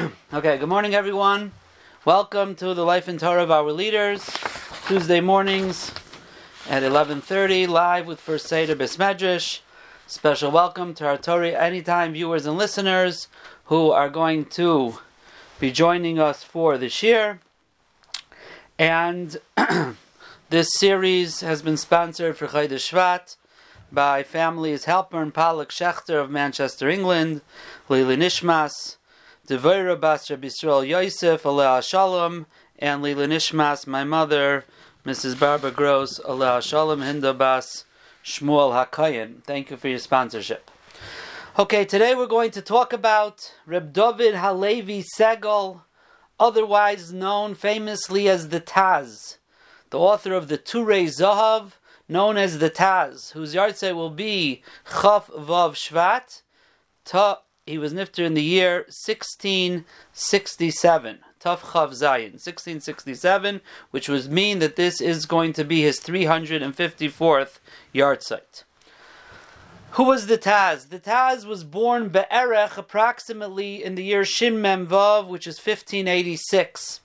okay, good morning, everyone. Welcome to the Life and Torah of Our Leaders, Tuesday mornings at 11.30, live with First Seder Besmedrish. Special welcome to our Torah Anytime viewers and listeners who are going to be joining us for this year. And this series has been sponsored for Chodesh Shvat by families Helper and Palak Schechter of Manchester, England, Lili Nishmas, Devoira Bas Rabbi Yisrael Yosef, Aleh Shalom, and Lila Nishmas, my mother, Mrs. Barbara Gross, Aleh Shalom, Hinda Bas, Shmuel Hakayan. Thank you for your sponsorship. Okay, today we're going to talk about Reb David Halevi Segal, otherwise known famously as the Taz, the author of the Turei Zahav, known as the Taz, whose yahrzeit will be Chaf Vav Shvat, Ta he was nifter in the year 1667. Tuf Chav Zayin, 1667, which would mean that this is going to be his 354th yahrzeit. Who was the Taz? The Taz was born Be'erech approximately in the year Shin Memvav, which is 1586.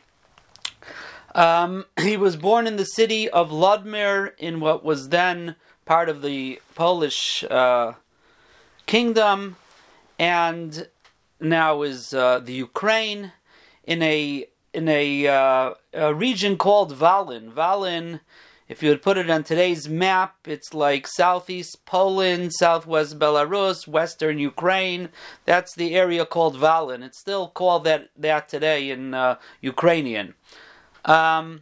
Um, he was born in the city of Lodmir in what was then part of the Polish uh, kingdom and now is uh, the Ukraine in a in a, uh, a, region called Valin. Valin, if you would put it on today's map, it's like southeast Poland, southwest Belarus, western Ukraine. That's the area called Valin. It's still called that that today in uh, Ukrainian. Um,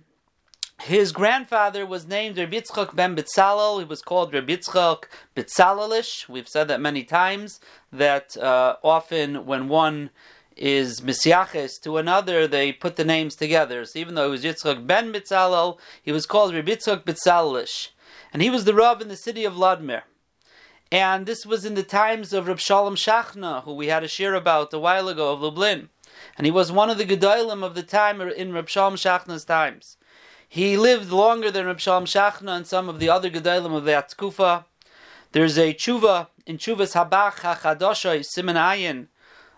his grandfather was named Rabbi Yitzchak ben Bitzalel. He was called Rabbi Yitzchak Bitzalelish. We've said that many times, that uh, often when one is Misyaches to another, they put the names together. So even though he was Yitzchak ben Bitzalel, he was called Rabbi Yitzchak Bitzalelish. And he was the Rav in the city of Vladimir. And this was in the times of Reb Shalom Shachna, who we had a shir about a while ago of Lublin. And he was one of the Gedolim of the time in Reb Shalom Shachna's times. He lived longer than Reb Shalom Shachna and some of the other Gedolim of the Atzkufa. There's a tshuva in Tshuvas Habach HaChadoshay Siman Ayin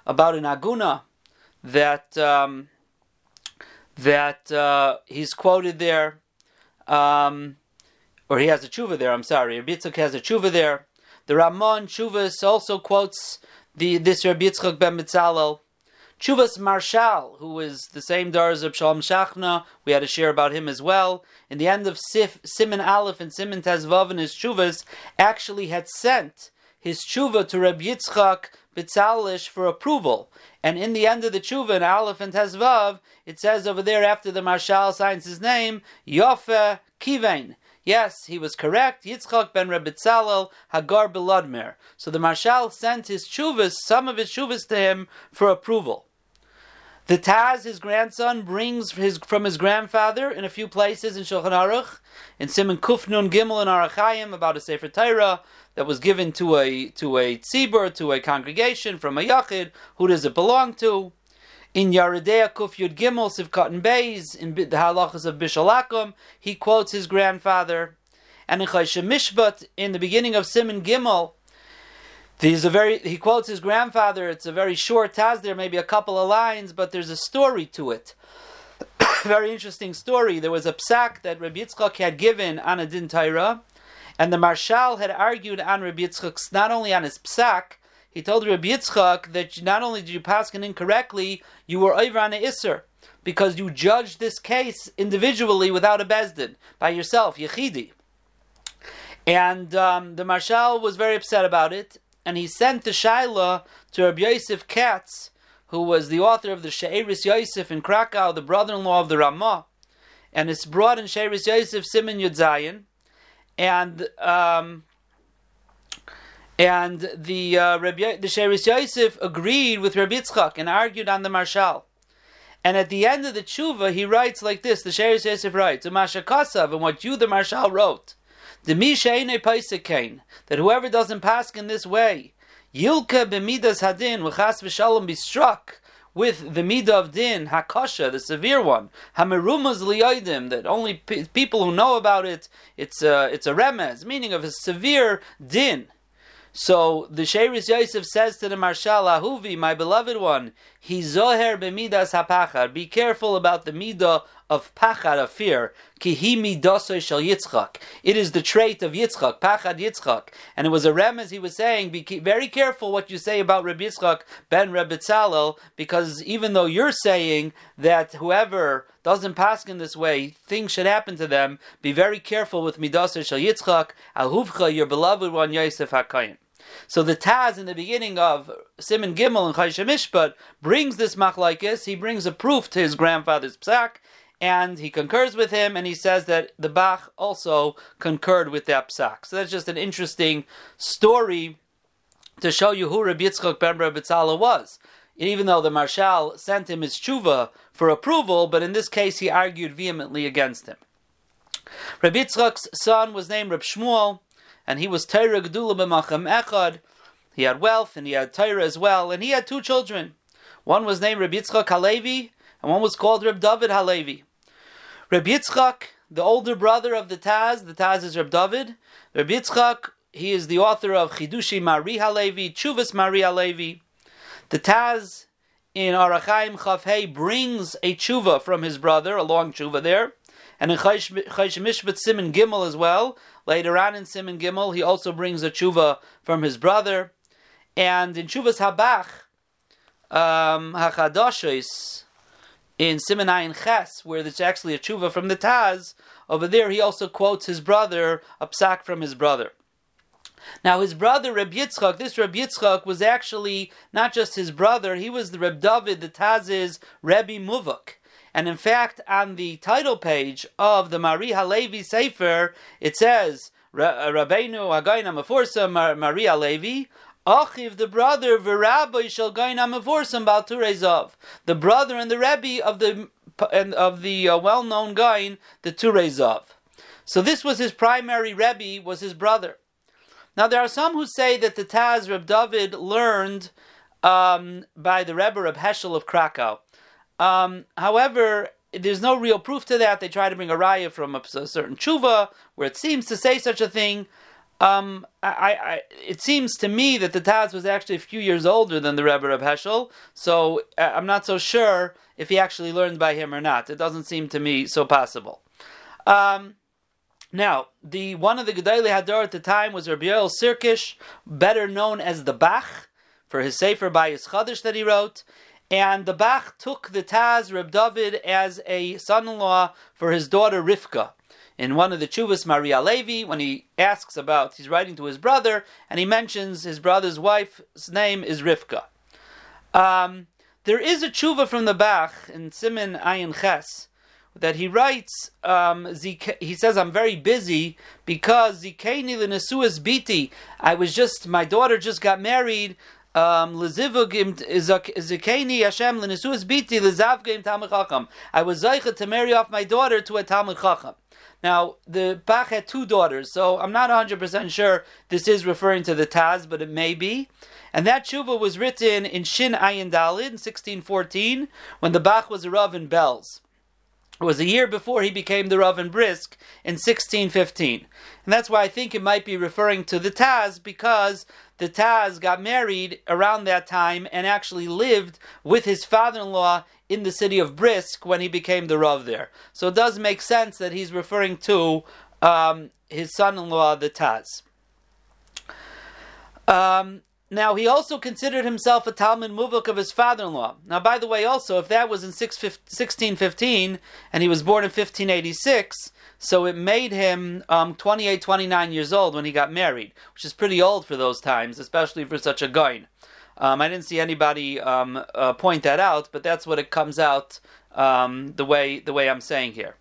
about an Aguna that um, that uh, he's quoted there, um, or he has a tshuva there. I'm sorry, Rabbi Yitzchak has a tshuva there. The Ramon Tshuvas also quotes the this Rabbi Yitzchak ben Bitzalel Chuvas Marshal, who was the same dar as Shalom Shachna, we had a share about him as well. In the end of Sif, Simon Aleph and Simon Tezvav and his Chuvas, actually had sent his Chuva to Reb Yitzchak Bitzalelish for approval. And in the end of the Chuva in Aleph and Tezvav, it says over there after the Marshal signs his name, Yofe Kivain. Yes, he was correct. Yitzchak ben Rebitzalel Hagar Beladmer. So the Marshal sent his chuvas, some of his chuvas to him for approval. The Taz, his grandson, brings his, from his grandfather in a few places in Shulchan Aruch, in Simon Kufnun Gimel and Arachayim about a Sefer Torah that was given to a to a tzibur, to a congregation from a yachid. Who does it belong to? In Yaredea Kuf Yud Gimel Sivkat and Beis, in the halachas of Bishalakum, he quotes his grandfather. And in Chayshe Mishpat, in the beginning of Simon Gimel, a very he quotes his grandfather. It's a very short taz there, maybe a couple of lines, but there's a story to it. very interesting story. There was a psak that Rabbi Yitzchak had given on a din Taira, and the marshal had argued on Rabbi Yitzchak's not only on his psak, he told Rabbi Yitzchak that not only did you pass it incorrectly, you were over on Isser because you judged this case individually without a bezdin by yourself, Yechidi. And um, the marshal was very upset about it, and he sent the shaila to Rabbi Yosef Katz, who was the author of the She'eris Yosef in Krakow, the brother-in-law of the Ramah, and it's brought in She'eris Yosef Simon Yudzayin, and um, and the uh, Rabbi, the Sheris Yosef agreed with Rabbi Yitzchak and argued on the Marshal. And at the end of the tshuva, he writes like this: the Sheris Yosef writes, "Umasha kasav," and what you, the Marshal, wrote, that whoever doesn't pass in this way, yilka b'midas hadin v'chas v'shalom be struck with the midah of din hakasha, the severe one, hamerumaz liyodim, that only p- people who know about it, it's a, it's a remez, meaning of a severe din. So the Sheris Yosef says to the Marshal Ahuvi, my beloved one, Hizoher b'midas hapachar. Be careful about the midah of pachar of fear. Kihi midasoi shel Yitzchak. It is the trait of Yitzchak, pachad Yitzchak. And it was a remez he was saying, be very careful what you say about Reb Yitzchak ben Rabbi Tzalel, because even though you're saying that whoever doesn't pass in this way, things should happen to them, be very careful with midasoi shel Yitzchak, alhuvcha, your beloved one, Yosef HaKayin. So the Taz in the beginning of Simon Gimel and Chayshim Mishpat brings this machlaikis. He brings a proof to his grandfather's psak, and he concurs with him, and he says that the Bach also concurred with that psak. So that's just an interesting story to show you who Rabbi Yitzchak ben Rabbi was. Even though the Marshal sent him his tshuva for approval, but in this case he argued vehemently against him. Rabbi Yitzchak's son was named Reb Shmuel, and he was Torah Gedula b'machem echad. He had wealth and he had Torah as well, and he had two children. One was named Rabbi Yitzchak Halevi, and one was called Reb David Halevi. Reb Yitzchak, the older brother of the Taz, the Taz is Reb David. Reb Yitzchak, he is the author of Chidushi Mari Halevi, Chuvas Mari Halevi. The Taz in Arachaim Chavhei brings a tshuva from his brother, a long tshuva there. And in Chaysh Mishpat Simon Gimel as well, later on in Simon Gimel, he also brings a tshuva from his brother. And in Chuvas Habach, um, in Simon Ayin Ches, where there's actually a tshuva from the Taz, over there he also quotes his brother, a psak from his brother. Now his brother Reb Yitzchak, this Reb Yitzchak was actually not just his brother, he was the Reb David, the Taz's Rebbe Muvuk. And in fact, on the title page of the Mari Halevi Sefer, it says, Rabbeinu Agayna Meforsa Mari Halevi, Achiv, the brother, v'rabbi shall gain amavorsam bal Turezav. The brother and the Rebbe of the and of the uh, well-known guy, the Turezav. So this was his primary Rebbe, was his brother. Now there are some who say that the Taz Reb David learned um, by the Rebbe of Heschel of Krakow. Um, however, there's no real proof to that. They try to bring a raya from a, a certain tshuva where it seems to say such a thing. Um, I, I, it seems to me that the Taz was actually a few years older than the Rebbe of Heschel, so uh, I'm not so sure if he actually learned by him or not. It doesn't seem to me so possible. Um, now, the one of the Gedali Hadar at the time was Rabbi Yoel Sirkish, better known as the Bach, for his Sefer by his Chadish that he wrote. And the Bach took the Taz, Reb David, as a son-in-law for his daughter Rivka in one of the Chuvas Mari Halevi when he asks about, he's writing to his brother, and he mentions his brother's wife's name is Rivka. Um, there is a Chuva from the Bach in Simon Ayin Ches that he writes, um, he says, I'm very busy because Zikeni Linesuas Biti. I was just, my daughter just got married. Um, I was zeicha to marry off my daughter to a Talmud Chacham. Now, the Bach had two daughters, so I'm not 100% sure this is referring to the Taz, but it may be. And that tshuva was written in Shin Ayin Dalid in 1614, when the Bach was a Rav in Belz. It was a year before he became the Rav in Brisk in 1615. And that's why I think it might be referring to the Taz, because the Taz got married around that time and actually lived with his father in law in the city of Brisk when he became the Rav there. So it does make sense that he's referring to um, his son in law, the Taz. Um, now, he also considered himself a Talmud Muvuk of his father in law. Now, by the way, also, if that was in 1615 and he was born in 1586, so it made him um, 28, 29 years old when he got married, which is pretty old for those times, especially for such a guy. Um, I didn't see anybody um, uh, point that out, but that's what it comes out um, the way the way I'm saying here.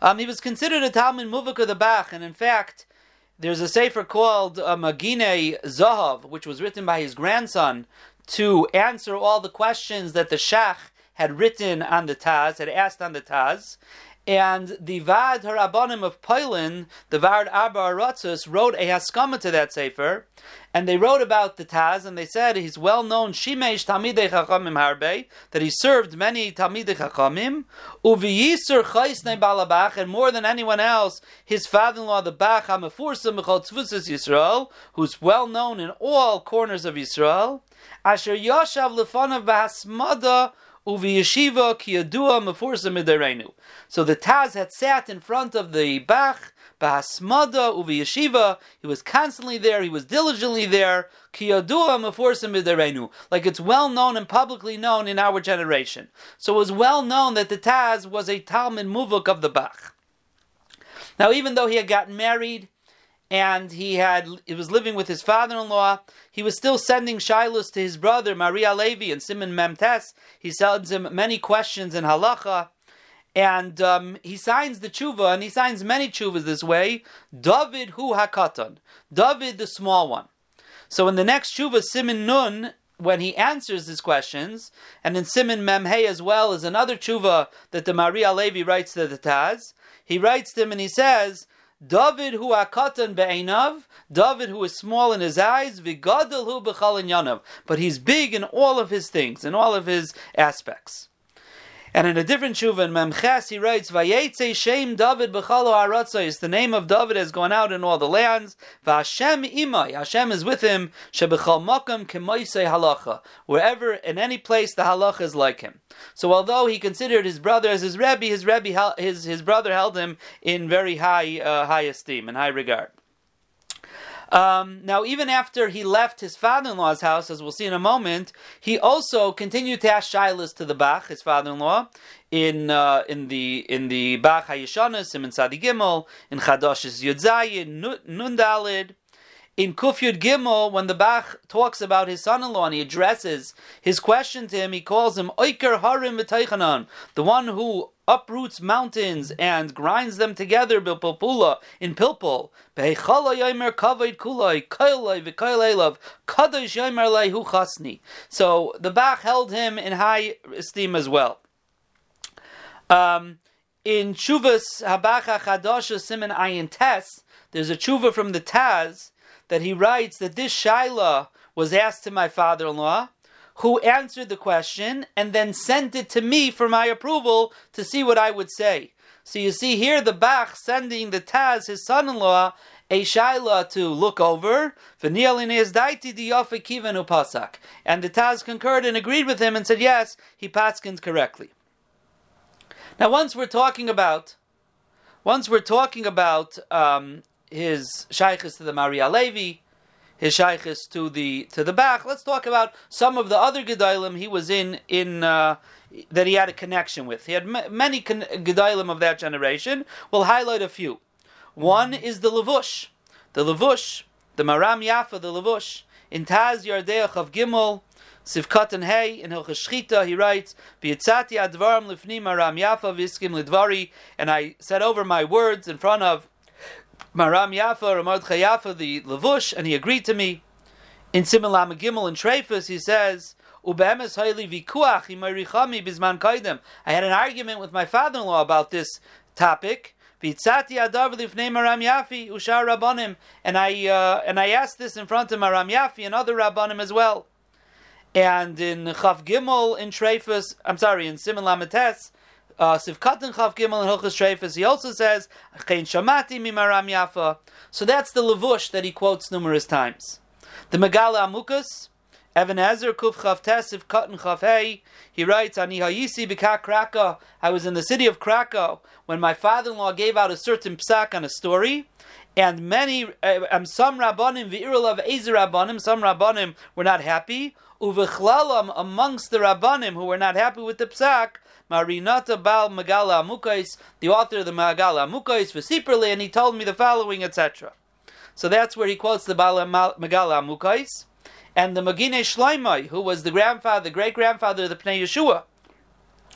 Um, he was considered a Talmud Muvuk of the Bach, and in fact, there's a sefer called uh, Magine Zahav, which was written by his grandson to answer all the questions that the Shach had written on the Taz, had asked on the Taz, and the Vad Harabanim of Poland, the Vad Arba Aratzus, wrote a Haskama to that Sefer, and they wrote about the Taz, and they said he's well known Shimesh Talmidei Chachamim Harbe, that he served many Talmidei Chachamim, Uviyisur Chaisnei Balabach, and more than anyone else, his father-in-law, the Bach HaMefursa Mechol Tzvusis Yisrael, who's well known in all corners of Yisrael, Asher Yoshav Lefanav Bahasmada Uviyeshiva Kiyadua Mefursa Midareinu. So the Taz had sat in front of the Bach, Bahasmada Uviyeshiva. He was constantly there, he was diligently there. Kiyadua Mefursa Midareinu. Like it's well known and publicly known in our generation. So it was well known that the Taz was a Talmud Muvuk of the Bach. Now, even though he had gotten married, and he had he was living with his father-in-law. He was still sending shilos to his brother Mari Halevi and Simon Memtes. He sends him many questions in halacha, and um, he signs the tshuva, and he signs many tshuvas this way. David hu hakatan, David the small one. So in the next tshuva, Simon Nun. When he answers his questions, and in Simon Memhe as well as another tshuva that the Mari Halevi writes to the Taz, he writes to him and he says, David who akatan be'einav, David who is small in his eyes, vigadol hu b'chal yanav, but he's big in all of his things, in all of his aspects. And in a different shuva in Memches, he writes, "Vayetze Shem David b'chalo aratzos." The name of David has gone out in all the lands. V'Hashem imay. Hashem is with him. Shebechal makam kemoisei halacha. Wherever, in any place, the halacha is like him. So, although he considered his brother as his rebbe, his rebbe, his his brother held him in very high uh, high esteem and high regard. Um, now, even after he left his father-in-law's house, as we'll see in a moment, he also continued to ask shilas to the Bach, his father-in-law, in uh, in the in the Bach Hayishanas, in Sadi Gimel, in Chadash's Yudzayin, Nundalid. In Kufyud Gimel, when the Bach talks about his son-in-law and he addresses his question to him, he calls him Oiker Harim V'Teichanan, the one who uproots mountains and grinds them together bilpulpula in pilpul. So the Bach held him in high esteem as well. Um, in Chuvas Habacha Chadasha Simon Ayin Tes, there's a Chuva from the Taz that he writes that this Shaila was asked to my father-in-law, who answered the question and then sent it to me for my approval to see what I would say. So you see here the Bach sending the Taz, his son-in-law, a shaila to look over. And the Taz concurred and agreed with him and said, yes, he paskins correctly. Now, once we're talking about, once we're talking about um, his shaykhs to the Mari Halevi, his shaykhs to the to the Bach. Let's talk about some of the other gedalim he was in in uh, that he had a connection with. He had m- many con- gedalim of that generation. We'll highlight a few. One is the Levush, the Levush, the Maram Yafa, the Levush in Taz Yardeach of Gimel. Sivkat and Hey in Hilchas he writes, "V'yitzati advarim lifnim Maram Yafa v'iskim lidvari," and I said over my words in front of Maram Yafa or Mordechai Yafa, the Levush, and he agreed to me. In Simulam Gimel and Trefus, he says, I had an argument with my father-in-law about this topic. And I uh, and I asked this in front of Maram Yafi and other Rabbanim as well. And in Chav Gimel in Trefus, I'm sorry, in Simon Lamates, uh, Sivkatan Chav Gimel and Hilchas Treifas, he also says, Chein Shamati Mimaram Yafa. So that's the Levush that he quotes numerous times. The Megala Amukas, Evan Ezer Kuf Chav Tesiv Katan Chav he writes, Ani Hayisi Bika Krakow. I was in the city of Krakow when my father-in-law gave out a certain psak on a story, and many, uh, um, some rabbanim, of ezer rabbanim, some rabbanim were not happy. Uvechlalam amongst the rabbanim who were not happy with the psak, Marinata Bal Magala Amukais, the author of the Magala Amukais, Vesiperli, and he told me the following, etc. So that's where he quotes the Bal Magala Amukais. And the Magine Shloimai, who was the grandfather, the great grandfather of the Pnei Yeshua,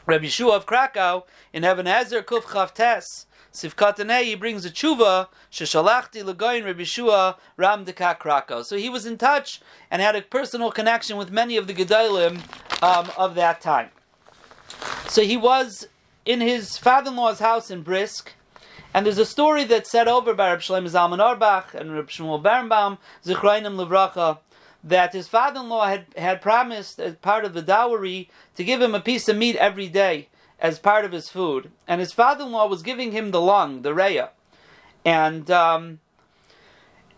Rabbi Yeshua of Krakow, in Evan Ezer Kuf Chavtes, Sivkatanei, he brings a tshuva, Sheshalachti Lagoin Rabbi Yeshua Ram Krakow. So he was in touch and had a personal connection with many of the Gedalim um, of that time. So he was in his father-in-law's house in Brisk, and there's a story that's said over by Reb Shlomo Zalman Auerbach and Reb Shmuel Berenbaum, Zichrayim Levracha, that his father-in-law had, had promised as part of the dowry to give him a piece of meat every day as part of his food, and his father-in-law was giving him the lung, the reya, and um,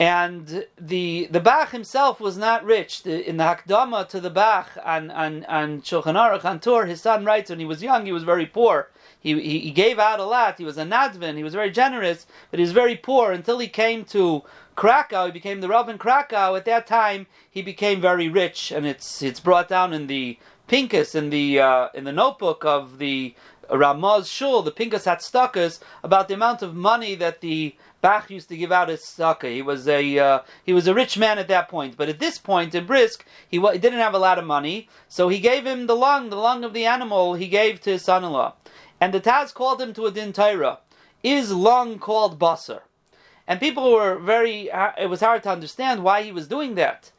And the the Bach himself was not rich. The, in the Hakdama to the Bach and and and Shulchan Aruch on Tur, his son writes when he was young, he was very poor. He, he, he gave out a lot. He was a nadvin. He was very generous, but he was very poor until he came to Krakow. He became the Rav in Krakow. At that time, he became very rich, and it's it's brought down in the Pinkus in the uh, in the notebook of the Ramaz Shul, the Pinkus Hatstakas, about the amount of money that the Bach used to give out his tzedakah. He was a uh, he was a rich man at that point, but at this point in Brisk, he, w- didn't have a lot of money, so he gave him the lung, the lung of the animal. He gave to his son-in-law, and the Taz called him to a din Torah. Is lung called basar? And people were very. It was hard to understand why he was doing that.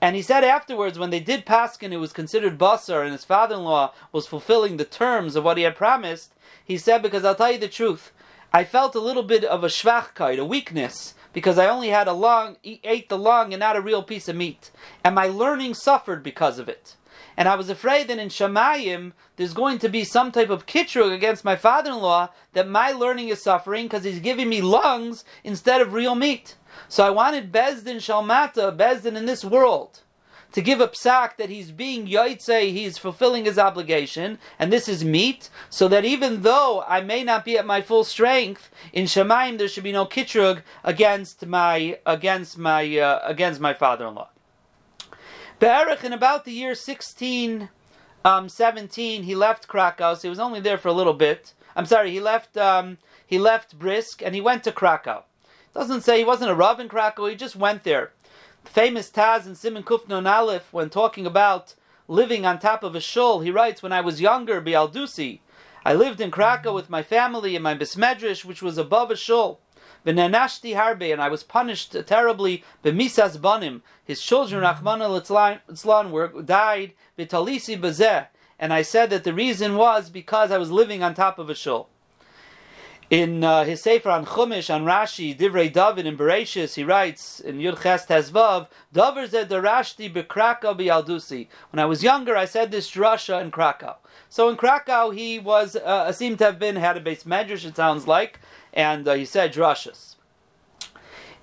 And he said afterwards, when they did Paskin, it was considered basar, and his father-in-law was fulfilling the terms of what he had promised. He said, because I'll tell you the truth. I felt a little bit of a schwachkeit, a weakness, because I only had a lung, ate the lung and not a real piece of meat. And my learning suffered because of it. And I was afraid that in Shemayim, there's going to be some type of kitrug against my father-in-law that my learning is suffering because he's giving me lungs instead of real meat. So I wanted Bezdin Shalmata, Bezdin in this world, to give a psak that he's being yaitse, he's fulfilling his obligation, and this is meat, so that even though I may not be at my full strength in Shemaim, there should be no kitrug against my against my uh, against my father-in-law. Be'erich in about the year sixteen um, 17, he left Krakow. So he was only there for a little bit. I'm sorry, he left um, he left Brisk and he went to Krakow. Doesn't say he wasn't a Rav in Krakow. He just went there famous Taz and Simon Kufnon Aleph, when talking about living on top of a shul, he writes, When I was younger, Bialdusi, I lived in Krakow with my family in my bismedrish, which was above a shul. V'nanashti harbe, and I was punished terribly. B'misas banim, his children, mm-hmm. Rahman al were died. V'talisi bezeh, and I said that the reason was because I was living on top of a shul. In uh, his Sefer on Chumash, on Rashi, Divrei David in Bereshis, he writes in Yud Ches Tezvav, Davar zed darashti beKrakow bialdusi. When I was younger, I said this drasha in Krakow. So in Krakow, he was uh, seemed to have been had a base medrash. It sounds like, and uh, he said drashas.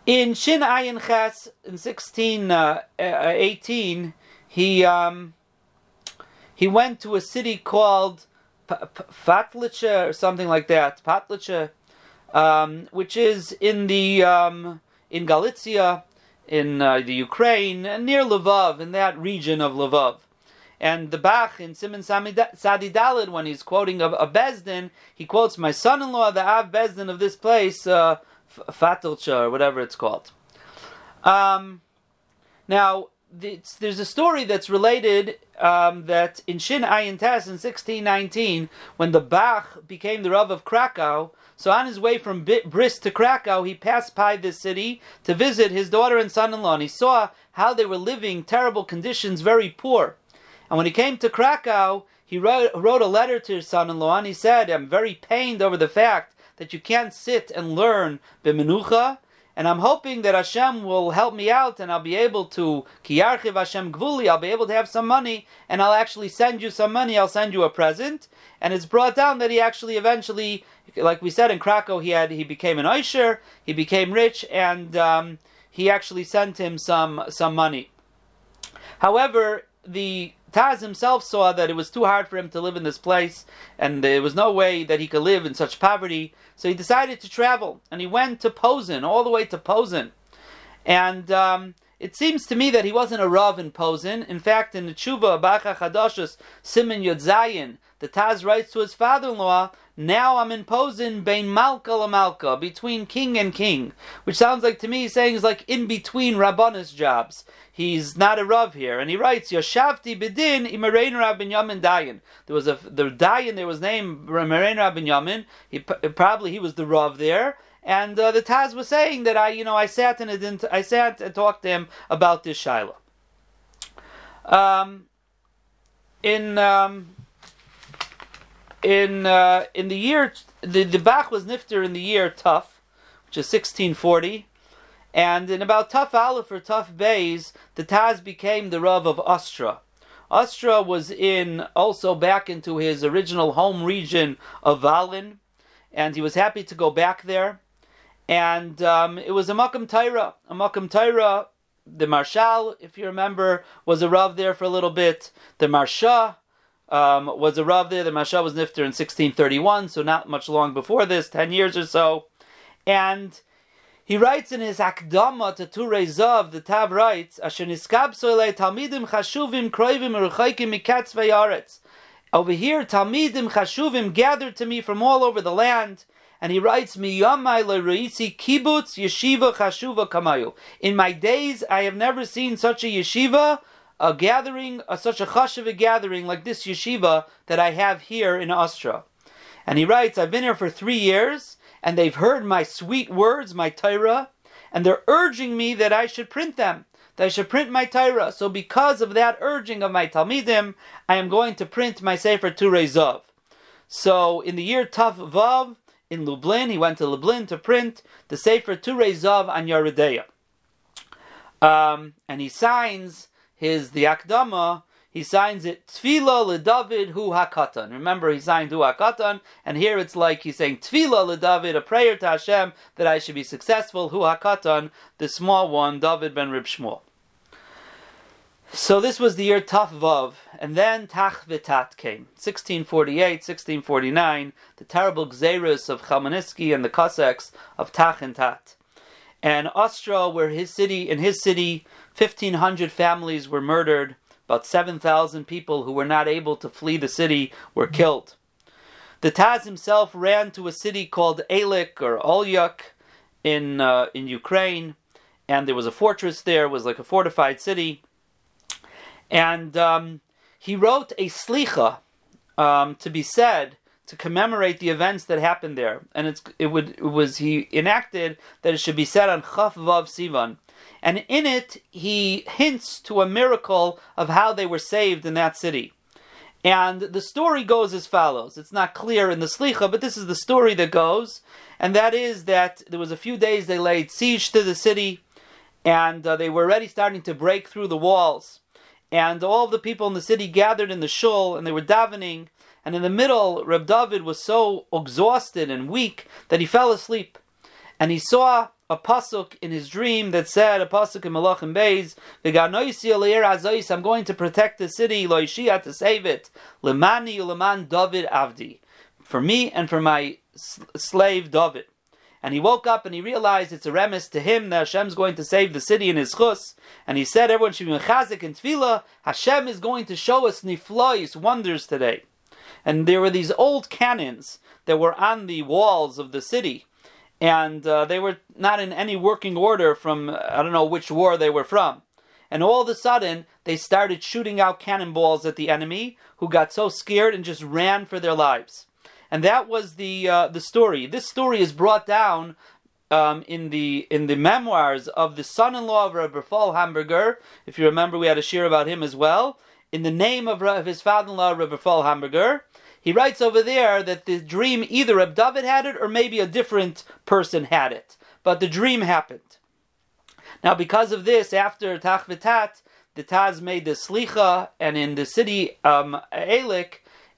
In Shin Ayin Ches in sixteen uh, eighteen, he um, he went to a city called Fatlicha or something like that, Patlicha, um, which is in the um, in Galicia, in uh, the Ukraine, near Lvov, in that region of Lvov. And the Bach in Simon Sadi Dalid, when he's quoting a, a Bezdin, he quotes my son-in-law, the Av Bezdin of this place, uh, Fatilcha, or whatever it's called. Um, now, there's a story that's related um, that in Shin Ayin in 1619, when the Bach became the Rav of Krakow, so on his way from Brisk to Krakow, he passed by this city to visit his daughter and son-in-law, and he saw how they were living terrible conditions, very poor. And when he came to Krakow, he wrote, wrote a letter to his son-in-law, and he said, "I'm very pained over the fact that you can't sit and learn b'menucha." And I'm hoping that Hashem will help me out, and I'll be able to kiyarchiv Hashem gvuli. I'll be able to have some money, and I'll actually send you some money. I'll send you a present. And it's brought down that he actually eventually, like we said in Krakow, he had he became an Aisher, he became rich, and um, he actually sent him some some money. However, the Taz himself saw that it was too hard for him to live in this place, and there was no way that he could live in such poverty. So he decided to travel, and he went to Posen, all the way to Posen. And um, it seems to me that he wasn't a Rav in Posen. In fact, in the Tshuva, Bacha Chadashus, Simon Yodzayin, the Taz writes to his father-in-law, now I'm in Posen, Bein Malka la Malka, between king and king. Which sounds like to me saying is like in between Rabbanis jobs he's not a Rav here. And he writes, Yashavti Bedin Imarein Rabin Yamin Dayan. There was a, the Dayan, there was named Imarein Rabin Yamin. He, probably he was the Rav there. And uh, the Taz was saying that I, you know, I sat and I didn't, I sat and talked to him about this Shiloh. Um, in, um, in, uh, in the year, the, the Bach was nifter in the year Tough, which is 1640. And in about Tough Aleph or Tough Bays, the Taz became the Rav of Ostra. Ostra was in also back into his original home region of Valin, and he was happy to go back there. and um, it was a Makam Taira. A Makam Taira, the Marshal, if you remember, was a Rav there for a little bit. The Marsha um, was a Rav there. The Marsha was Nifter in 1631, so not much long before this, 10 years or so. And he writes in his Akdama to Turei Zav, the Taz writes, Asher niskab talmidim kroivim eruchaikim mikatz vayaretz. Over here, talmidim chashuvim gathered to me from all over the land, and he writes, "Miyamai lereisi kibbutz yeshiva chashuva kamayu." In my days, I have never seen such a yeshiva, a gathering, a, such a chashuva gathering like this yeshiva that I have here in Ostra. And he writes, "I've been here for three years, and they've heard my sweet words, my Torah, and they're urging me that I should print them." That I should print my Torah. So, because of that urging of my Talmidim, I am going to print my Sefer Turei Zav. So, in the year Tav Vav, in Lublin. He went to Lublin to print the Sefer Turei Zav on Yeridea. Um, and he signs his the Akdama. He signs it Tfila David Hu Hakatan. Remember, he signed Hu Hakatan, and here it's like he's saying Tfila David, a prayer to Hashem that I should be successful. Hu Hakatan, the small one, David ben Rib Shmuel. So this was the year Taf Vav, and then Tach Vitat came. 1648, 1649, the terrible Xerus of Chmielnicki and the Cossacks of Tach and Tat. And Ostra, where his city, in his city, 1,500 families were murdered, about 7,000 people who were not able to flee the city were killed. The Taz himself ran to a city called Elik or Olyuk in, uh, in Ukraine, and there was a fortress there, it was like a fortified city and um, he wrote a slicha um, to be said to commemorate the events that happened there. And it, would, it was he enacted that it should be said on Chaf Vav Sivan. And in it, he hints to a miracle of how they were saved in that city. And the story goes as follows. It's not clear in the Slicha, but this is the story that goes. And that is that there was a few days they laid siege to the city, and uh, they were already starting to break through the walls and all the people in the city gathered in the shul and they were davening. And in the middle, Reb David was so exhausted and weak that he fell asleep. And he saw a pasuk in his dream that said, a pasuk in Malachim Beis, I'm going to protect the city, loishia to save it, lemani uleman David avdi, for me and for my slave David. And he woke up and he realized it's a remes to him that Hashem's going to save the city in his chus. And he said, everyone should be mechazik and tefillah. Hashem is going to show us niflois, wonders today. And there were these old cannons that were on the walls of the city. And uh, they were not in any working order from, I don't know which war they were from. And all of a sudden, they started shooting out cannonballs at the enemy, who got so scared and just ran for their lives and that was the uh, the story. This story is brought down um, in the in the memoirs of the son-in-law of Rabbi Fall Hamburger. If you remember, we had a shir about him as well. In the name of, of his father-in-law, Rabbi Fall Hamburger, he writes over there that the dream either Reb David had it or maybe a different person had it, but the dream happened. Now, because of this, after Tachvitat, the Taz made the slicha, and in the city um,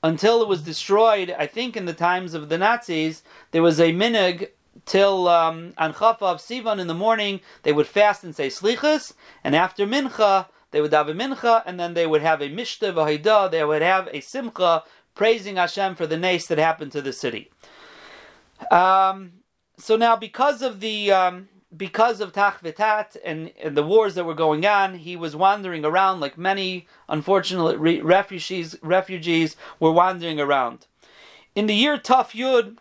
until it was destroyed, I think in the times of the Nazis, there was a minig till um, on Chafav Sivan in the morning, they would fast and say slichas, and after mincha, they would have a mincha, and then they would have a mishta v'haida, they would have a simcha, praising Hashem for the nace that happened to the city. Um, so now, because of the um, because of Tachvitat and, and, the wars that were going on, he was wandering around like many unfortunate re- refugees. Refugees were wandering around. In the year Tuf Yud,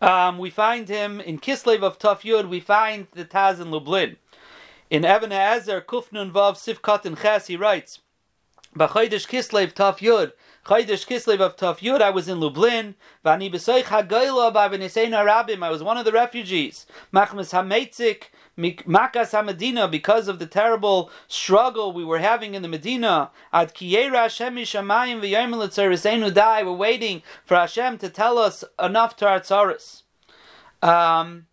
um, we find him in Kislev of Tuf Yud. We find the Taz in Lublin. In Eben Ezer Kufnun Vav Sivkat and Ches, he writes, "B'chodesh Kislev Tuf Yud." Chaydish Kislev of Taf Yud, I was in Lublin. Vani Besoich Hagoyla Bavinisein Arabim, I was one of the refugees. Machmas Hametzik, Makas Hamadina, because of the terrible struggle we were having in the Medina. Ad Kiyera Hashem Mishamayim V'yom Dai, we're waiting for Hashem to tell us enough to our tzaris. Um,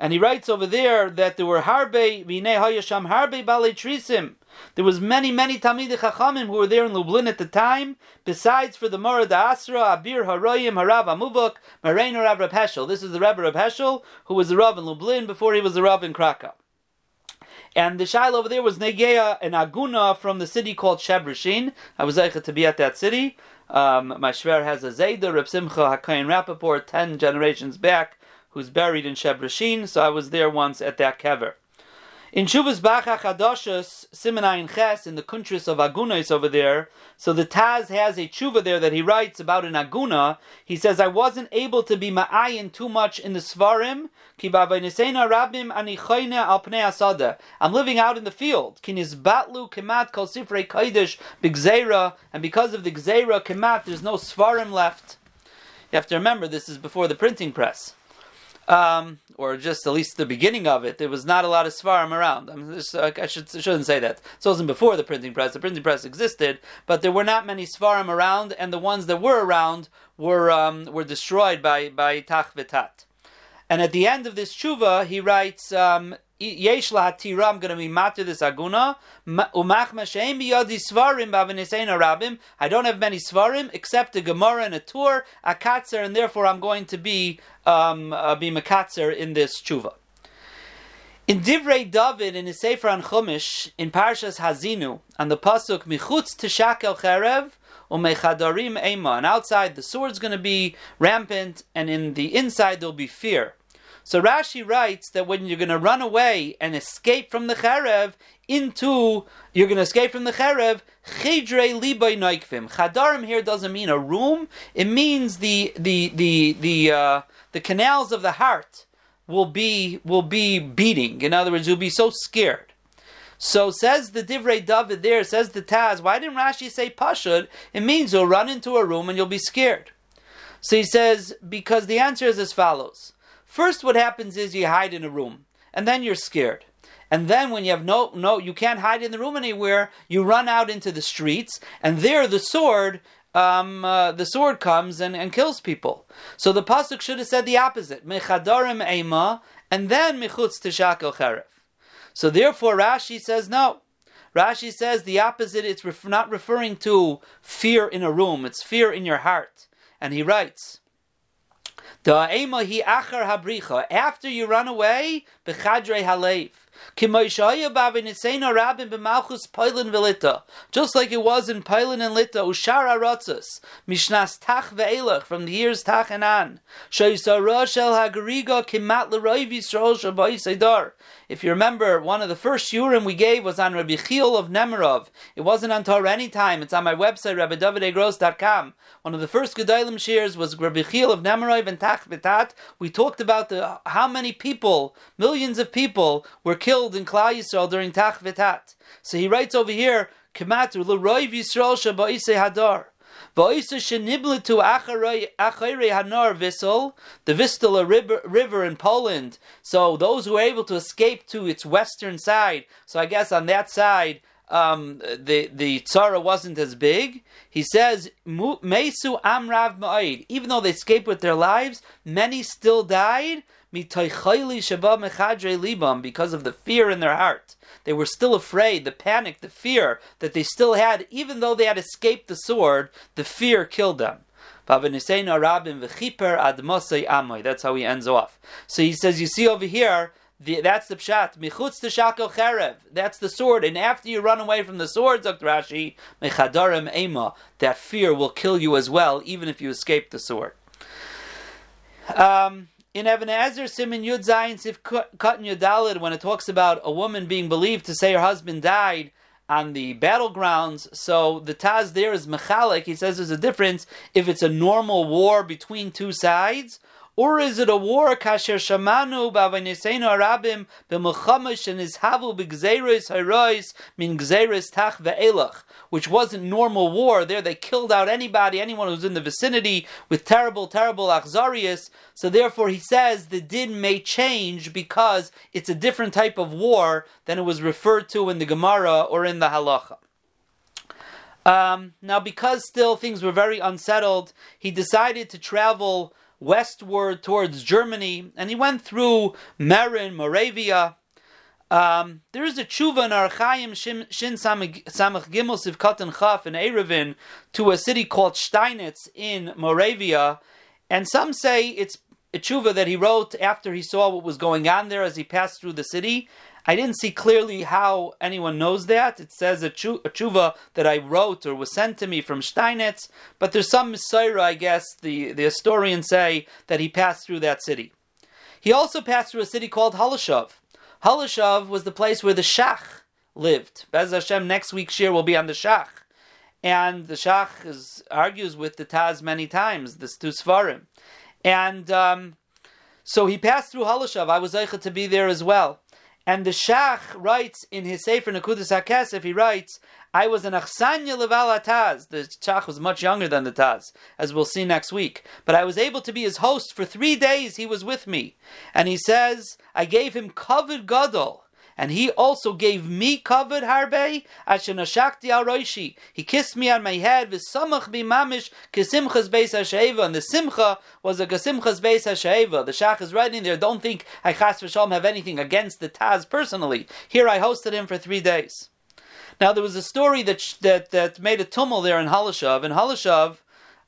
and he writes over there that there were harbe v'nei hayasham harbe balei trisim. There was many, many Talmidei Chachamim who were there in Lublin at the time, besides for the Mora Asra, Abir Haroyim, Harav Amubuk, Marein Rav Rab Heschel. This is the Rebbe Rab Heschel, who was the Rav in Lublin before he was the Rav in Krakow. And the shaila over there was Negeya and Aguna from the city called Shebrashin. I was able to be at that city. Um, my Shver has a Zayda, Reb Simcha Hakayin Rappaport, 10 generations back, who's buried in Shebrashin. So I was there once at that kever. In Shuvas Bacha Chadashas, Simenayin Ches, in the countries of Agunais over there, so the Taz has a tshuva there that he writes about an Aguna. He says, I wasn't able to be ma'ayin too much in the Svarim. I'm living out in the field. And because of the gzeira kemat, there's no Svarim left. You have to remember, this is before the printing press um, or just at least the beginning of it, there was not a lot of svarim around. I, mean, this, uh, I should, shouldn't say that. It wasn't before the printing press. The printing press existed, but there were not many svarim around, and the ones that were around were um, were destroyed by by Tach V'Tat. And at the end of this tshuva, he writes, um, I'm going to be matir this aguna, rabim. I don't have many svarim except a Gemara and a Tur, a Katzer, and therefore I'm going to be um, uh, be makatzer in this tshuva. In Divrei David in his Sefer on Chumash in Parshas Hazinu on the pasuk Michutz Tishakel Cherev umechadarim ema, and outside the sword's going to be rampant, and in the inside there'll be fear. So Rashi writes that when you're going to run away and escape from the Cherev into, you're going to escape from the Cherev, Chidre libay noikvim. Chadarim here doesn't mean a room; it means the the the the uh, the canals of the heart will be will be beating. In other words, you'll be so scared. So says the Divrei David there, says the Taz, why didn't Rashi say Pashud? It means you'll run into a room and you'll be scared. So he says, because the answer is as follows. First, what happens is you hide in a room, and then you're scared. And then when you have no no you can't hide in the room anywhere, you run out into the streets, and there the sword um, uh, the sword comes and, and kills people. So the pasuk should have said the opposite: mechadarim ema, and then michutz tishakel cheref. So therefore, Rashi says no. Rashi says the opposite. It's ref- not referring to fear in a room; it's fear in your heart. And he writes. After you run away, b'chadrei halev. Just like it was in Pilin and Lita, Ushara Ratzas, Mishnas Tach Ve'elach, from the years Tach and An, Shoisara Shel Hagariga Kimat L'Roiv Yisrael Seidar. If you remember, one of the first shurim we gave was on Rabbi Chiel of Nemerov. It wasn't on Torah any time. It's on my website, rabbidavidegros.com. One of the first Gedalim shears was Rabbi Chiel of Nemerov and Tach V'Tat. We talked about the, how many people, millions of people, were killed in Klal Yisrael during Tach V'Tat. So he writes over here, Kematu l'roiv Yisrael shabaise hadar. Sheniblitu achere hanar the Vistula river, river in Poland. So those who were able to escape to its western side, so I guess on that side, um, the the tzara wasn't as big. He says, "Mesu amrav ma'id." Even though they escaped with their lives, many still died because of the fear in their heart. They were still afraid, the panic, the fear that they still had, even though they had escaped the sword, the fear killed them. That's how he ends off. So he says, you see over here, the, that's the pshat. Michutz shakel cherev. That's the sword. And after you run away from the sword, Dr. Rashi, mechadarim ema. That fear will kill you as well, even if you escape the sword. Um, in Even HaEzer Simin Yud Zayin Sif Katan Yudalid, when it talks about a woman being believed to say her husband died on the battlegrounds, so the Taz there is Mechalik. He says there's a difference if it's a normal war between two sides or is it a war kasher shamanu b'avaneseinu arabim b'melchamash and izhavu b'gzeres harois min gzeres tach ve'elach, which wasn't normal war. There they killed out anybody, anyone who was in the vicinity with terrible, terrible achzarius. So therefore he says the din may change because it's a different type of war than it was referred to in the Gemara or in the Halacha. Um, now, because still things were very unsettled, he decided to travel westward towards Germany, and he went through Marin, Moravia. Um, there is a tshuva in Archaim Shin, Samach Gimel Sivkat and Chaf in Erevin to a city called Steinitz in Moravia, and some say it's a tshuva that he wrote after he saw what was going on there as he passed through the city. I didn't see clearly how anyone knows that. It says a, tshuva that I wrote or was sent to me from Steinitz, but there's some Messiah, I guess, the, the historians say, that he passed through that city. He also passed through a city called Halashov. Halashov was the place where the Shach lived. Bez Hashem, next week's year will be on the Shach. And the Shach is, argues with the Taz many times, the two Svarim. And um, so he passed through Halashov. I was able to be there as well. And the Shach writes in his Sefer Nakudas HaKesef, he writes, I was an Achsanya Leval Taz. The Shach was much younger than the Taz, as we'll see next week. But I was able to be his host for three days. He was with me. And he says, I gave him covered gadol and he also gave me covered harbe ashenashakti al roishi. He kissed me on my head with samach bimamish kesimchas beis hasheva, and the simcha was a kesimchas beis hasheva. The shach is writing there. Don't think I chas v'shalom have anything against the Taz personally. Here I hosted him for three days. Now there was a story that that that made a tumult there in Halashov. In Halashov,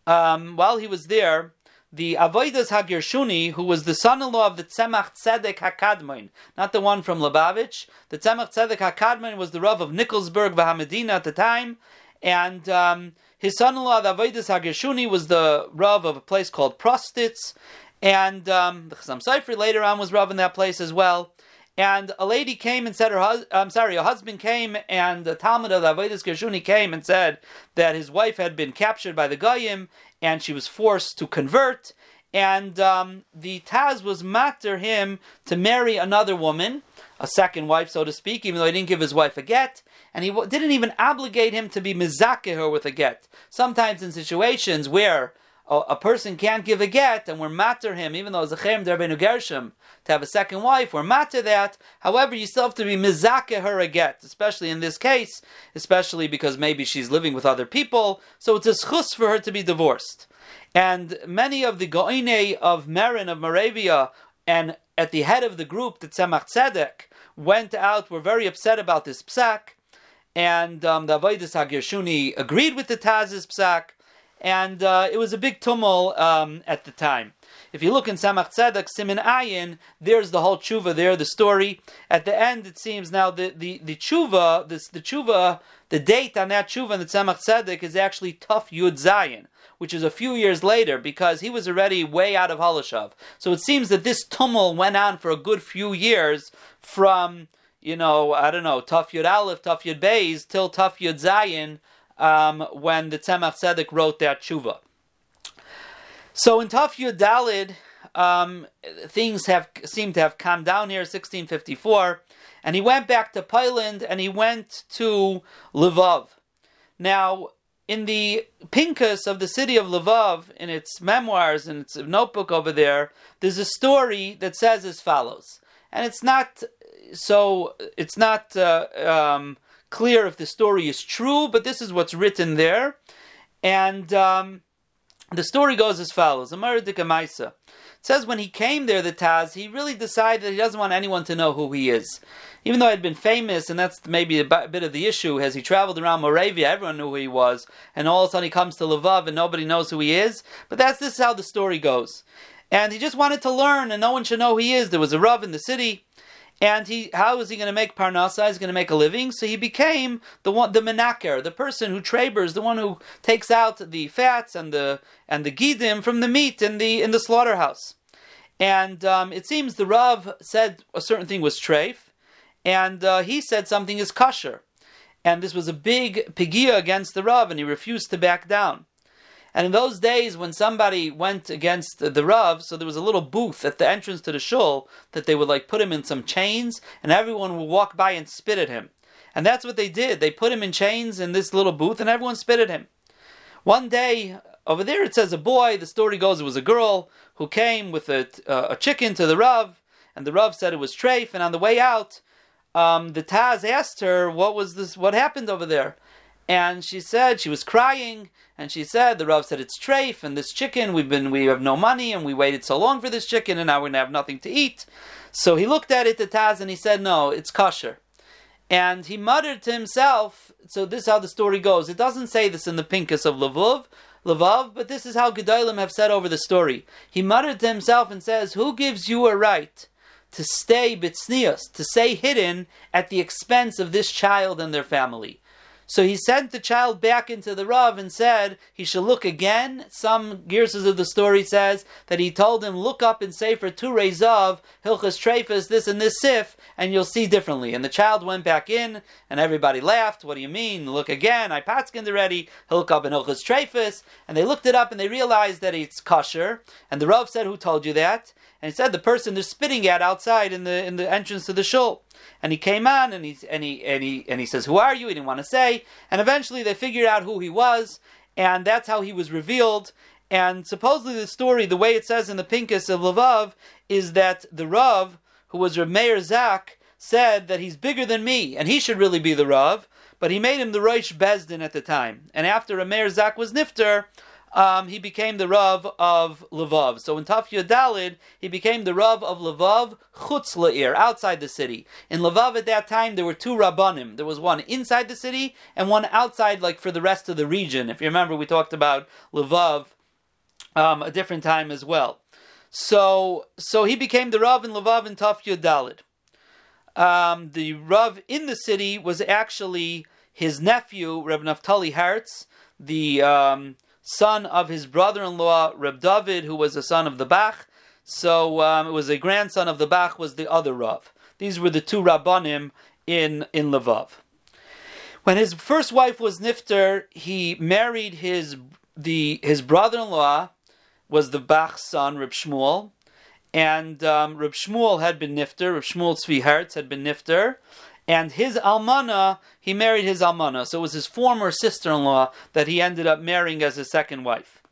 um, while he was there, the Avoidas Hagirshuni, who was the son-in-law of the Tzemach Tzedek Hakadmon, not the one from Lubavitch. The Tzemach Tzedek Hakadmon was the Rav of Nikolsburg, Vahamedina at the time, and um, his son-in-law, the Avoidas Hagirshuni, was the Rav of a place called Prostitz, and um, the Chasam Sofer later on was Rav in that place as well. And a lady came and said her hus- I'm sorry, a husband came and the Talmud of the Avodas Gershuni came and said that his wife had been captured by the Goyim and she was forced to convert. And um, the Taz was matter him to marry another woman, a second wife, so to speak, even though he didn't give his wife a get. And he w- didn't even obligate him to be mizake her with a get. Sometimes in situations where a, person can't give a get and we're matter him, even though it's a cherem derbenu gershom, to have a second wife, we're matter that. However, you still have to be mizake her a get, especially in this case, especially because maybe she's living with other people, so it's a schus for her to be divorced. And many of the goine of Marin of Moravia and at the head of the group, the Tzemach Tzedek, went out, were very upset about this psak, and um, the Avodah Hagirshuni agreed with the Taz's psak, and uh, it was a big tumult um, at the time. If you look in Tzemach Tzedek, Simin Ayin, there's the whole tshuva there, the story. At the end, it seems now the, the, the tshuva, this, the tshuva, the date on that tshuva in the Tzemach Tzedek is actually Tuf Yud Zayin, which is a few years later because he was already way out of Halashov. So it seems that this tumult went on for a good few years from, you know, I don't know, Tuf Yud Aleph, Tuf Yud Beis, till Tuf Yud Zayin, um, when the Tzemach Tzedek wrote that tshuva. So in Taf Yud Dalid, um, things have seem to have calmed down here, 1654, and he went back to Poland and he went to Lvov. Now, in the Pinkus of the city of Lvov, in its memoirs, and its notebook over there, there's a story that says as follows, and it's not so it's not uh, um, clear if the story is true, but this is what's written there. And um, the story goes as follows: It says when he came there, the Taz, he really decided that he doesn't want anyone to know who he is. Even though he had been famous, and that's maybe a bit of the issue, as he traveled around Moravia, everyone knew who he was, and all of a sudden he comes to Lvov and nobody knows who he is. But that's this is how the story goes. And he just wanted to learn, and no one should know who he is. There was a Rav in the city, and he, how is he going to make parnasa? He's going to make a living. So he became the one, the menaker, the person who trabers, the one who takes out the fats and the and the gidim from the meat in the in the slaughterhouse. And um, it seems the Rav said a certain thing was treif, and uh, he said something is kosher. And this was a big pigia against the Rav, and he refused to back down. And in those days, when somebody went against the Rav, so there was a little booth at the entrance to the shul that they would like put him in some chains, and everyone would walk by and spit at him. And that's what they did. They put him in chains in this little booth, and everyone spit at him. One day, over there it says a boy, the story goes it was a girl who came with a, uh, a chicken to the Rav, and the Rav said it was treif, and on the way out, um, the Taz asked her, what was this, what happened over there? And she said she was crying, and she said the Rav said it's treif and this chicken we've been we have no money and we waited so long for this chicken and now we're gonna have nothing to eat. So he looked at it to Taz and he said no, it's kosher. And he muttered to himself. So this is how the story goes. It doesn't say this in the Pinkus of Levov, Levav, but this is how Gedolim have said over the story. He muttered to himself and says, "Who gives you a right?" to stay bitsnius, to stay hidden at the expense of this child and their family. So he sent the child back into the Rav and said he should look again. Some gears of the story says that he told him, look up and say for two Tu of Hilchas Trefus, this and this Sif, and you'll see differently. And the child went back in, and everybody laughed. What do you mean? Look again. I patskind already. Up in Hilchas Trefus. And they looked it up and they realized that it's kosher. And the Rav said, who told you that? And he said the person they're spitting at outside in the in the entrance to the shul. And he came on and he and he and he and he says, "Who are you?" He didn't want to say. And eventually they figured out who he was, and that's how he was revealed. And supposedly the story, the way it says in the Pinkus of Lavav, is that the Rav, who was Rav Meir Zak, said that he's bigger than me, and he should really be the Rav, but he made him the Rosh Bezdin at the time. And after Rav Meir Zak was Nifter, um, he became the Rav of Lvov. So in Tafya Dalid, he became the Rav of Lvov, Chutz La'ir, outside the city. In Lvov at that time, there were two Rabbanim. There was one inside the city and one outside, like for the rest of the region. If you remember, we talked about Lvov um, a different time as well. So, so he became the Rav in Lvov in Tafya Dalid. Um, the Rav in the city was actually his nephew, Reb Naftali Hertz, the um, son of his brother-in-law Reb David, who was a son of the Bach. So um, it was a grandson of the Bach, was the other Rav. These were the two Rabbanim in in Lvov. When his first wife was Nifter, he married his the his brother-in-law was the Bach's son Reb Shmuel, and um, Reb Shmuel had been Nifter. Reb Shmuel Tzvi Hertz had been Nifter, and his almana, he married his almana. So it was his former sister-in-law that he ended up marrying as his second wife.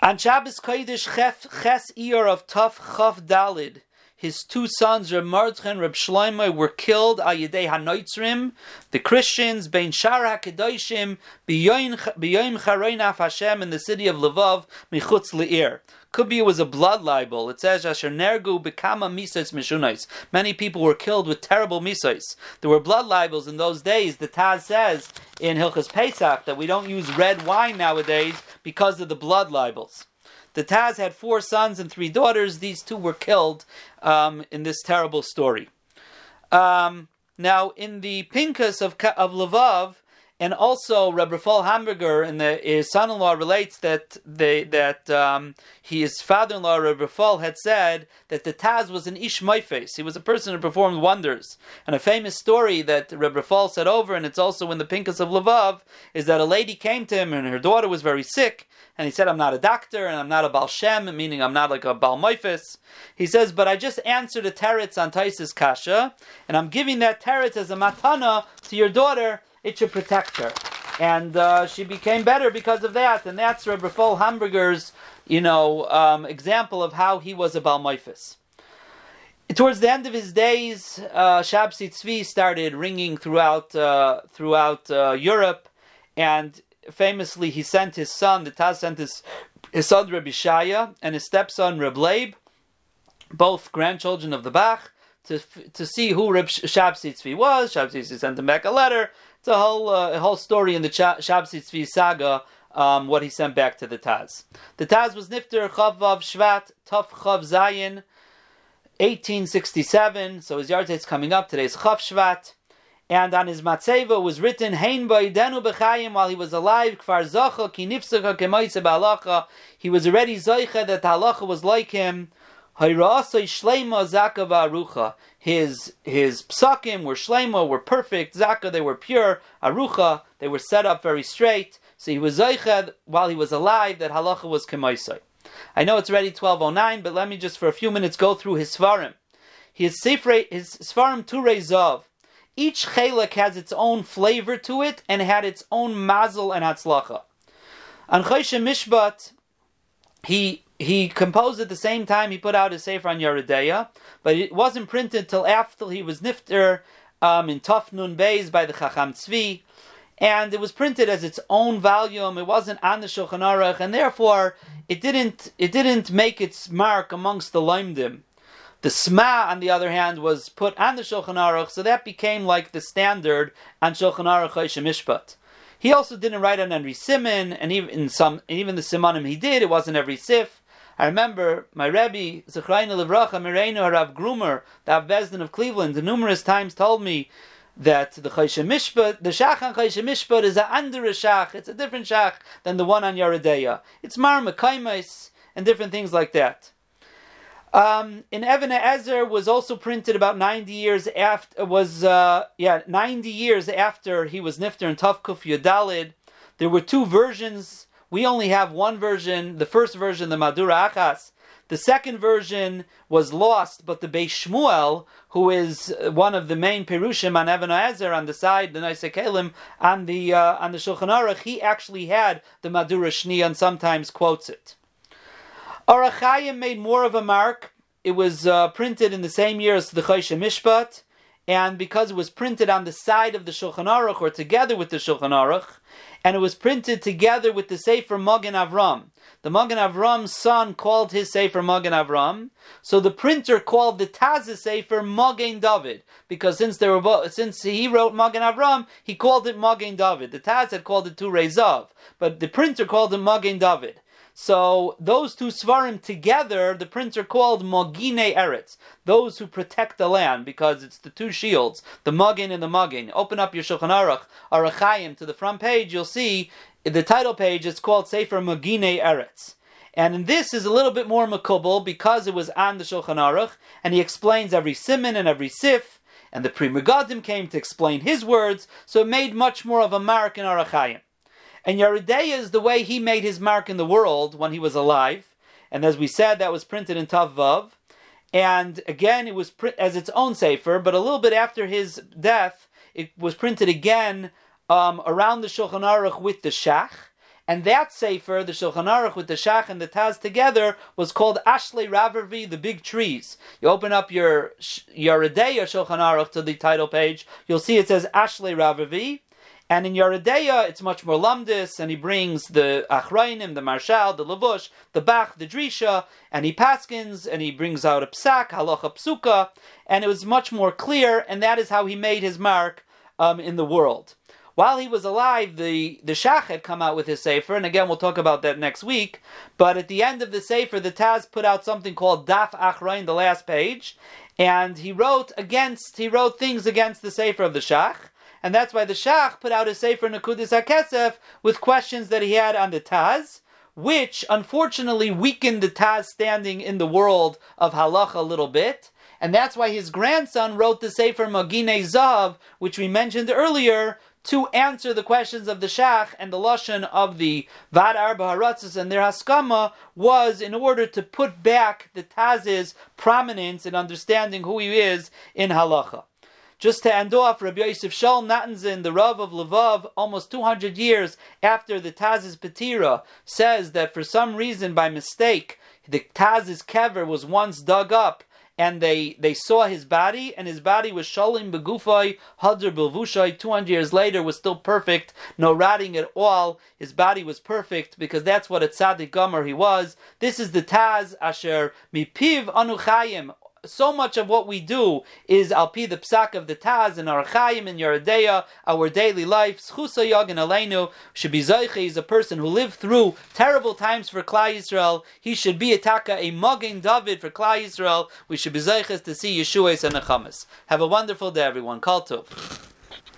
On Shabbos Kodesh Ches Iyar of Tuf Chav Dalid, his two sons, Reb Mordechai and Reb Shloimeh, were killed al Yedei Hanoitzrim, the Christians, Bein Shar HaKadoshim, B'yoyim Charoin Af Hashem, in the city of Lvov, Michutz Le'ir. Could be it was a blood libel. It says Asher Nergu Bekama Misais Mishunais. Many people were killed with terrible misais. There were blood libels in those days. The Taz says in Hilchas Pesach that we don't use red wine nowadays because of the blood libels. The Taz had four sons and three daughters. These two were killed um, in this terrible story. Um, now, in the Pinkas of, of Lvov, and also, Reb Rafal Hamburger and his son-in-law relates that they, that um, his father-in-law Reb Rafal had said that the Taz was an ish face. He was a person who performed wonders. And a famous story that Reb Rafal said over, and it's also in the Pinkas of Lavav, is that a lady came to him and her daughter was very sick, and he said, "I'm not a doctor and I'm not a Baal Shem, meaning I'm not like a Baal He says, "But I just answered a teretz on Taisis Kasha, and I'm giving that teretz as a matana to your daughter." It should protect her. And uh, she became better because of that. And that's Rabbi Fol Hamburger's, you know, um, example of how he was a Balmoifis. Towards the end of his days, uh, Shabsi Tzvi started ringing throughout uh, throughout uh, Europe, and famously he sent his son, the Taz sent his, his son Rabbi Shaya and his stepson Reb Leib, both grandchildren of the Bach, to, to see who Reb Shabsi Tzvi was. Shabsi Tzvi sent him back a letter. It's a whole uh, a whole story in the Shabsi Tzvi saga. Um, what he sent back to the Taz. The Taz was Nifter Chavav Shvat Tuf Chav Zayin, 1867. So his yahrzeit's coming up. Today's Chav Shvat. And on his matzeva was written Hein Denu b'chayim while he was alive. Kfar zacha ki nifsaka kemaisa ba'alacha. He was already zoicha that halacha was like him. Hayrasai shleima zakava arucha. His his psakim were shleima, were perfect. Zaka, they were pure. Arucha, they were set up very straight. So he was zeiched while he was alive that halacha was kemaisai. I know it's already twelve oh nine, but let me just for a few minutes go through his svarim. His sifrei, his svarim turei zav. Each chelek has its own flavor to it and had its own mazel and hatzlacha. On Choshen Mishpat, he he composed at the same time he put out his Sefer on Yoreh Deah, but it wasn't printed till after he was nifter um, in Tuf Beis by the Chacham Tzvi, and it was printed as its own volume. It wasn't on the Shulchan Aruch, and therefore it didn't it didn't make its mark amongst the Laimdim. The Sma, on the other hand, was put on the Shulchan Aruch, so that became like the standard on Shulchan Aruch Mishpat. He also didn't write on every simon, and even in some, even the simanim he did, it wasn't every sif. I remember my Rebbe, Zechrayna Levracha, Mirenu Rav Grumer, the Avbezdin of Cleveland, numerous times told me that the Choshen Mishpat, the Shach on Choshen Mishpat is a under Shach, it's a different Shach than the one on Yoreh Deah. It's Mar and different things like that. Um, in Even Ezer was also printed about 90 years after, was, uh, yeah, 90 years after he was Nifter in Tavkuf Yudalid. There were two versions. We only have one version, the first version, the Madura Achas. The second version was lost, but the Beis Shmuel, who is one of the main Perushim on Even Ezer on the side, the Noisei Kelim, on the, uh, on the Shulchan Aruch, he actually had the Madura Shni and sometimes quotes it. Orach Chaim made more of a mark. It was uh, printed in the same year as the Choshen Mishpat, and because it was printed on the side of the Shulchan Aruch or together with the Shulchan Aruch, and it was printed together with the Sefer Magen Avram. The Magen Avram's son called his Sefer Magen Avram, so the printer called the Taz Sefer Magen David because since were both, since he wrote Magen Avram, he called it Magen David. The Taz had called it Turei Zav, but the printer called it Magen David. So those two svarim together, the printer called Mogine Eretz, those who protect the land, because it's the two shields, the Mogin and the Mogin. Open up your Shulchan Aruch, Orach Chaim, to the front page, you'll see the title page, it's called Sefer Mogine Eretz. And this is a little bit more makubal because it was on the Shulchan Aruch, and he explains every siman and every sif, and the Pri Megadim came to explain his words, so it made much more of a mark in Orach Chaim. And Yoreh Deah is the way he made his mark in the world when he was alive. And as we said, that was printed in Tavvav. And again, it was as its own sefer, but a little bit after his death, it was printed again um, around the Shulchan Aruch with the Shach. And that sefer, the Shulchan Aruch with the Shach and the Taz together, was called Ashlei Ravrevei, the big trees. You open up your Yoreh Deah Shulchan Aruch to the title page, you'll see it says Ashlei Ravrevei. And in Yoreh Deah, it's much more lumdis, and he brings the Achrainim, the Maharshal, the Lavush, the Bach, the Drisha, and he paskins, and he brings out a psak, halacha psuka, and it was much more clear, and that is how he made his mark um, in the world. While he was alive, the, the Shach had come out with his Sefer, and again, we'll talk about that next week. But at the end of the Sefer, the Taz put out something called Daf Achrain, the last page, and he wrote against, he wrote things against the Sefer of the Shach and that's why the Shach put out a Sefer Nakudis HaKesef with questions that he had on the Taz, which unfortunately weakened the Taz standing in the world of halacha a little bit. And that's why his grandson wrote the Sefer Magine Zav, which we mentioned earlier, to answer the questions of the Shach and the Lashon of the Vad Arba Haratzis and their Haskama was in order to put back the Taz's prominence in understanding who he is in halacha. Just to end off, Rabbi Yosef Shaul Nathanson, the Rav of Lvov, almost 200 years after the Taz's Petira, says that for some reason, by mistake, the Taz's kever was once dug up and they, they saw his body, and his body was shalim begufay hadr bilvushay. Two hundred years later, was still perfect, no rotting at all. His body was perfect because that's what a tzaddik gomer he was. This is the Taz asher mipiv anuchayim so much of what we do is alpi the psak of the Taz and our chayim and Yoreh Deah, our daily life. Schusa and Aleinu should be Zayche is a person who lived through terrible times for Klai Yisrael. He should be a taka, a Magen David for Klai Yisrael. We should be Zayches to see Yeshua and Nechamas. Have a wonderful day, everyone. Kal Tov.